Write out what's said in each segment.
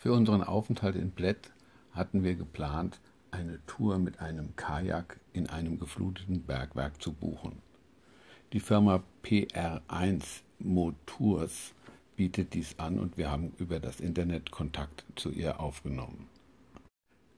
Für unseren Aufenthalt in Bled hatten wir geplant, eine Tour mit einem Kajak in einem gefluteten Bergwerk zu buchen. Die Firma PR1 Motors bietet dies an und wir haben über das Internet Kontakt zu ihr aufgenommen.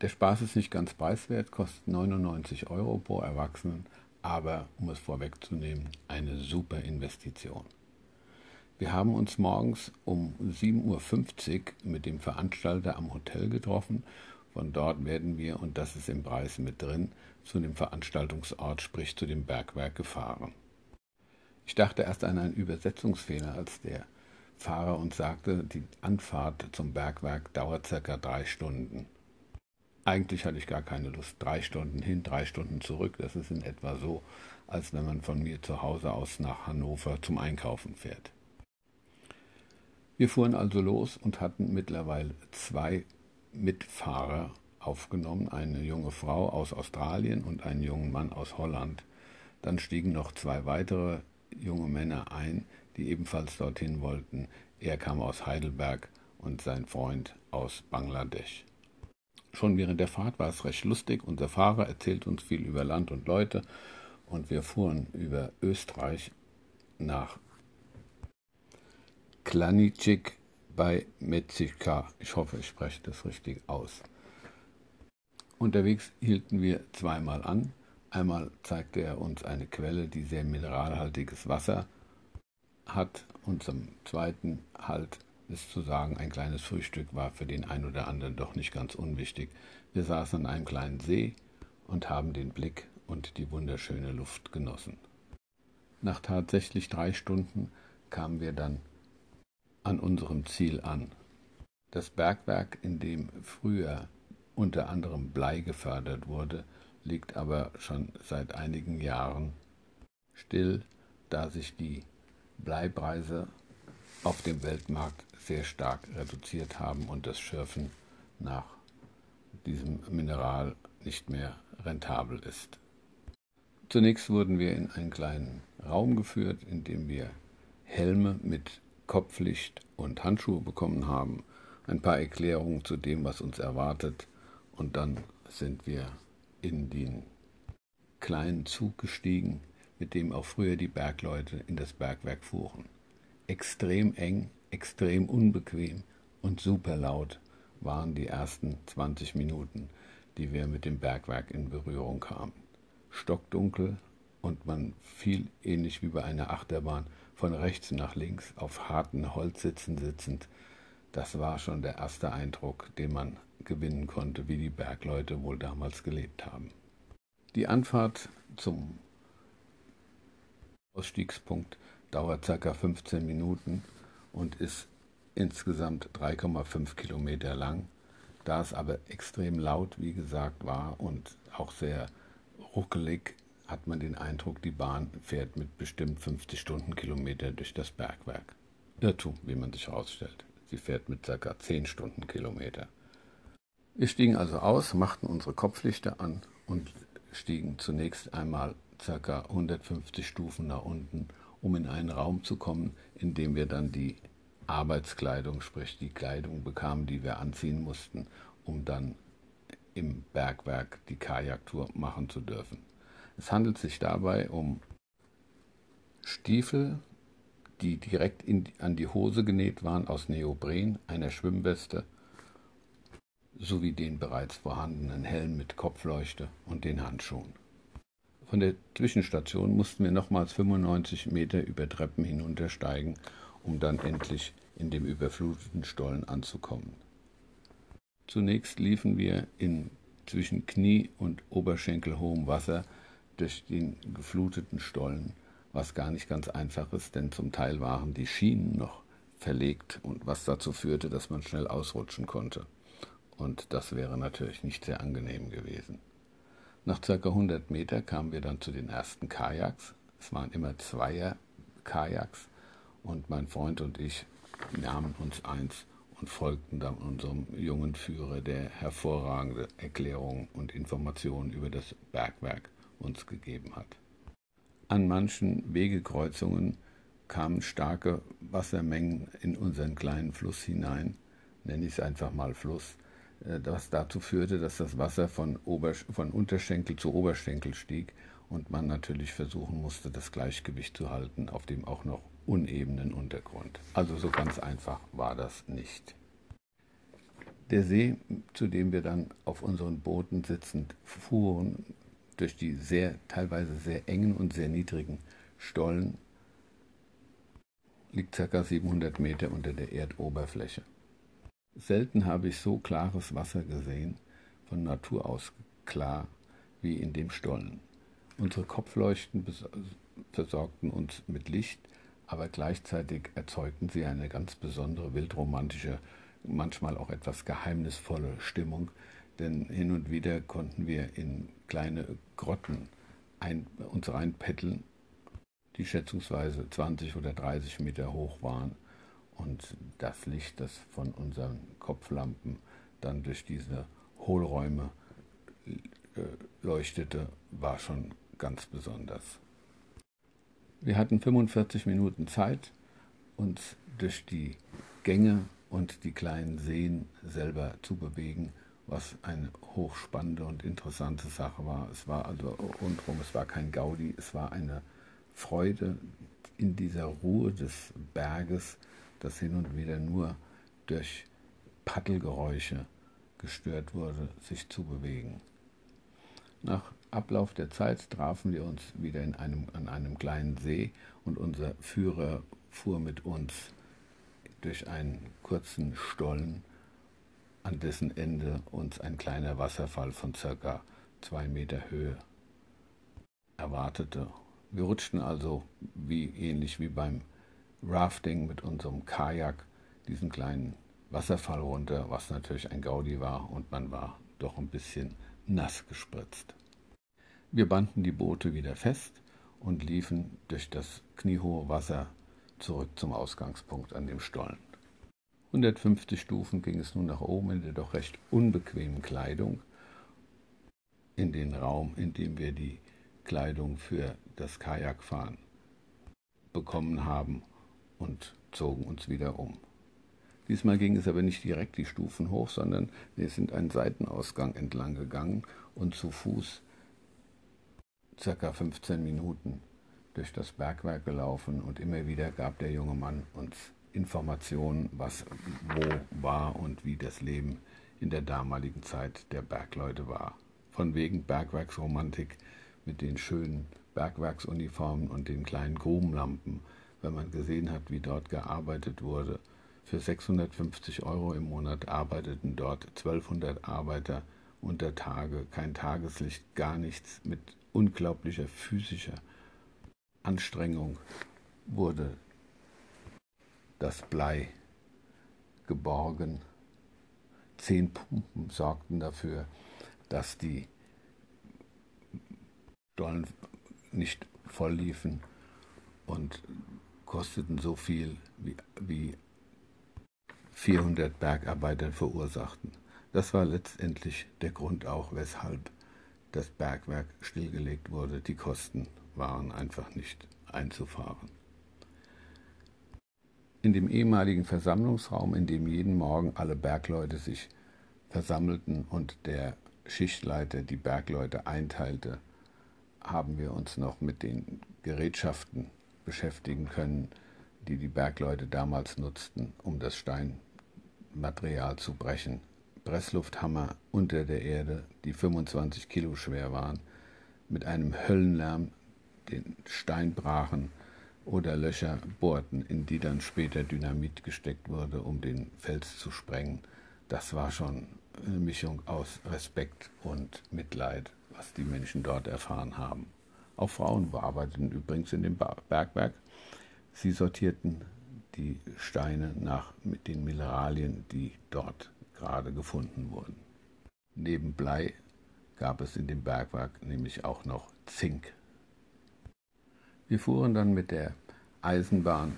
Der Spaß ist nicht ganz preiswert, kostet 99 Euro pro Erwachsenen, aber um es vorwegzunehmen, eine super Investition. Wir haben uns morgens um 7.50 Uhr mit dem Veranstalter am Hotel getroffen. Von dort werden wir, und das ist im Preis mit drin, zu dem Veranstaltungsort, sprich zu dem Bergwerk gefahren. Ich dachte erst an einen Übersetzungsfehler, als der Fahrer uns sagte, die Anfahrt zum Bergwerk dauert circa drei Stunden. Eigentlich hatte ich gar keine Lust. Drei Stunden hin, drei Stunden zurück. Das ist in etwa so, als wenn man von mir zu Hause aus nach Hannover zum Einkaufen fährt. Wir fuhren also los und hatten mittlerweile zwei Mitfahrer aufgenommen, eine junge Frau aus Australien und einen jungen Mann aus Holland. Dann stiegen noch zwei weitere junge Männer ein, die ebenfalls dorthin wollten. Er kam aus Heidelberg und sein Freund aus Bangladesch. Schon während der Fahrt war es recht lustig. Unser Fahrer erzählt uns viel über Land und Leute und wir fuhren über Österreich nach Klanicik bei Metzika. Ich hoffe, ich spreche das richtig aus. Unterwegs hielten wir zweimal an. Einmal zeigte er uns eine Quelle, die sehr mineralhaltiges Wasser hat und zum zweiten Halt ist zu sagen, ein kleines Frühstück war für den einen oder anderen doch nicht ganz unwichtig. Wir saßen an einem kleinen See und haben den Blick und die wunderschöne Luft genossen. Nach tatsächlich drei Stunden kamen wir dann an unserem Ziel an. Das Bergwerk, in dem früher unter anderem Blei gefördert wurde, liegt aber schon seit einigen Jahren still, da sich die Bleipreise auf dem Weltmarkt sehr stark reduziert haben und das Schürfen nach diesem Mineral nicht mehr rentabel ist. Zunächst wurden wir in einen kleinen Raum geführt, in dem wir Helme mit Kopflicht und Handschuhe bekommen haben, ein paar Erklärungen zu dem, was uns erwartet, und dann sind wir in den kleinen Zug gestiegen, mit dem auch früher die Bergleute in das Bergwerk fuhren. Extrem eng, extrem unbequem und super laut waren die ersten 20 Minuten, die wir mit dem Bergwerk in Berührung kamen. Stockdunkel und man fiel ähnlich wie bei einer Achterbahn von rechts nach links auf harten Holzsitzen sitzend. Das war schon der erste Eindruck, den man gewinnen konnte, wie die Bergleute wohl damals gelebt haben. Die Anfahrt zum Ausstiegspunkt dauert ca. 15 Minuten und ist insgesamt 3,5 Kilometer lang. Da es aber extrem laut, wie gesagt, war und auch sehr ruckelig, hat man den Eindruck, die Bahn fährt mit bestimmt 50 Stundenkilometer durch das Bergwerk. Irrtum, wie man sich herausstellt. Sie fährt mit ca. 10 Stundenkilometer. Wir stiegen also aus, machten unsere Kopflichter an und stiegen zunächst einmal ca. 150 Stufen nach unten, um in einen Raum zu kommen, in dem wir dann die Arbeitskleidung, sprich die Kleidung bekamen, die wir anziehen mussten, um dann im Bergwerk die Kajaktour machen zu dürfen. Es handelt sich dabei um Stiefel, die direkt in, an die Hose genäht waren aus Neopren, einer Schwimmweste sowie den bereits vorhandenen Helm mit Kopfleuchte und den Handschuhen. Von der Zwischenstation mussten wir nochmals 95 Meter über Treppen hinuntersteigen, um dann endlich in dem überfluteten Stollen anzukommen. Zunächst liefen wir in zwischen Knie und Oberschenkel hohem Wasser durch den gefluteten Stollen, was gar nicht ganz einfach ist, denn zum Teil waren die Schienen noch verlegt und was dazu führte, dass man schnell ausrutschen konnte. Und das wäre natürlich nicht sehr angenehm gewesen. Nach circa 100 Meter kamen wir dann zu den ersten Kajaks. Es waren immer Zweier Kajaks und mein Freund und ich nahmen uns eins und folgten dann unserem jungen Führer, der hervorragende Erklärungen und Informationen über das Bergwerk uns gegeben hat. An manchen Wegekreuzungen kamen starke Wassermengen in unseren kleinen Fluss hinein, nenne ich es einfach mal Fluss, äh, was dazu führte, dass das Wasser von, Ober von Unterschenkel zu Oberschenkel stieg und man natürlich versuchen musste, das Gleichgewicht zu halten auf dem auch noch unebenen Untergrund. Also so ganz einfach war das nicht. Der See, zu dem wir dann auf unseren Booten sitzend fuhren, durch die sehr, teilweise sehr engen und sehr niedrigen Stollen, liegt ca. 700 Meter unter der Erdoberfläche. Selten habe ich so klares Wasser gesehen, von Natur aus klar wie in dem Stollen. Unsere Kopfleuchten versorgten uns mit Licht, aber gleichzeitig erzeugten sie eine ganz besondere wildromantische, manchmal auch etwas geheimnisvolle Stimmung, denn hin und wieder konnten wir in kleine Grotten ein, uns reinpetteln, die schätzungsweise 20 oder 30 Meter hoch waren und das Licht, das von unseren Kopflampen dann durch diese Hohlräume äh, leuchtete, war schon ganz besonders. Wir hatten 45 Minuten Zeit, uns durch die Gänge und die kleinen Seen selber zu bewegen, was eine hochspannende und interessante Sache war. Es war also rundherum, es war kein Gaudi, es war eine Freude in dieser Ruhe des Berges, das hin und wieder nur durch Paddelgeräusche gestört wurde, sich zu bewegen. Nach Ablauf der Zeit trafen wir uns wieder in einem, an einem kleinen See und unser Führer fuhr mit uns durch einen kurzen Stollen, an dessen Ende uns ein kleiner Wasserfall von circa zwei Meter Höhe erwartete. Wir rutschten also wie ähnlich wie beim Rafting mit unserem Kajak diesen kleinen Wasserfall runter, was natürlich ein Gaudi war und man war doch ein bisschen nass gespritzt. Wir banden die Boote wieder fest und liefen durch das kniehohe Wasser zurück zum Ausgangspunkt an dem Stollen. 150 Stufen ging es nun nach oben in der doch recht unbequemen Kleidung, in den Raum, in dem wir die Kleidung für das Kajakfahren bekommen haben und zogen uns wieder um. Diesmal ging es aber nicht direkt die Stufen hoch, sondern wir sind einen Seitenausgang entlang gegangen und zu Fuß circa 15 Minuten durch das Bergwerk gelaufen und immer wieder gab der junge Mann uns Informationen, was wo war und wie das Leben in der damaligen Zeit der Bergleute war. Von wegen Bergwerksromantik mit den schönen Bergwerksuniformen und den kleinen Grubenlampen, wenn man gesehen hat, wie dort gearbeitet wurde. Für 650 Euro im Monat arbeiteten dort 1200 Arbeiter unter Tage, kein Tageslicht, gar nichts, mit unglaublicher physischer Anstrengung wurde das Blei geborgen. Zehn Pumpen sorgten dafür, dass die Stollen nicht voll liefen und kosteten so viel wie, wie 400 Bergarbeiter verursachten. Das war letztendlich der Grund auch, weshalb das Bergwerk stillgelegt wurde. Die Kosten waren einfach nicht einzufahren. In dem ehemaligen Versammlungsraum, in dem jeden Morgen alle Bergleute sich versammelten und der Schichtleiter die Bergleute einteilte, haben wir uns noch mit den Gerätschaften beschäftigen können, die die Bergleute damals nutzten, um das Steinmaterial zu brechen. Presslufthammer unter der Erde, die 25 Kilo schwer waren, mit einem Höllenlärm den Stein brachen oder Löcher bohrten, in die dann später Dynamit gesteckt wurde, um den Fels zu sprengen. Das war schon eine Mischung aus Respekt und Mitleid, was die Menschen dort erfahren haben. Auch Frauen bearbeiteten übrigens in dem Bergwerk. Sie sortierten die Steine nach mit den Mineralien, die dort gerade gefunden wurden. Neben Blei gab es in dem Bergwerk nämlich auch noch Zink. Wir fuhren dann mit der Eisenbahn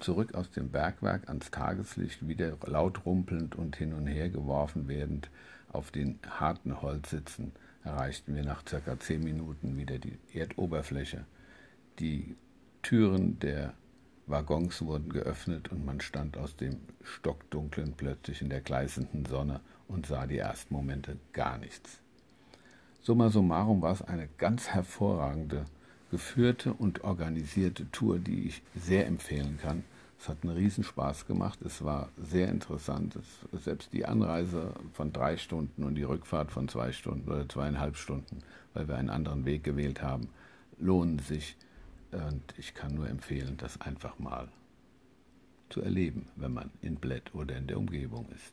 zurück aus dem Bergwerk ans Tageslicht, wieder laut rumpelnd und hin und her geworfen werdend auf den harten Holzsitzen, erreichten wir nach circa zehn Minuten wieder die Erdoberfläche. Die Türen der Waggons wurden geöffnet und man stand aus dem Stockdunklen plötzlich in der gleißenden Sonne und sah die ersten Momente gar nichts. Summa summarum war es eine ganz hervorragende, geführte und organisierte Tour, die ich sehr empfehlen kann. Es hat einen Riesenspaß gemacht, es war sehr interessant. Es, selbst die Anreise von drei Stunden und die Rückfahrt von zwei Stunden oder zweieinhalb Stunden, weil wir einen anderen Weg gewählt haben, lohnen sich. Und ich kann nur empfehlen, das einfach mal zu erleben, wenn man in Bled oder in der Umgebung ist.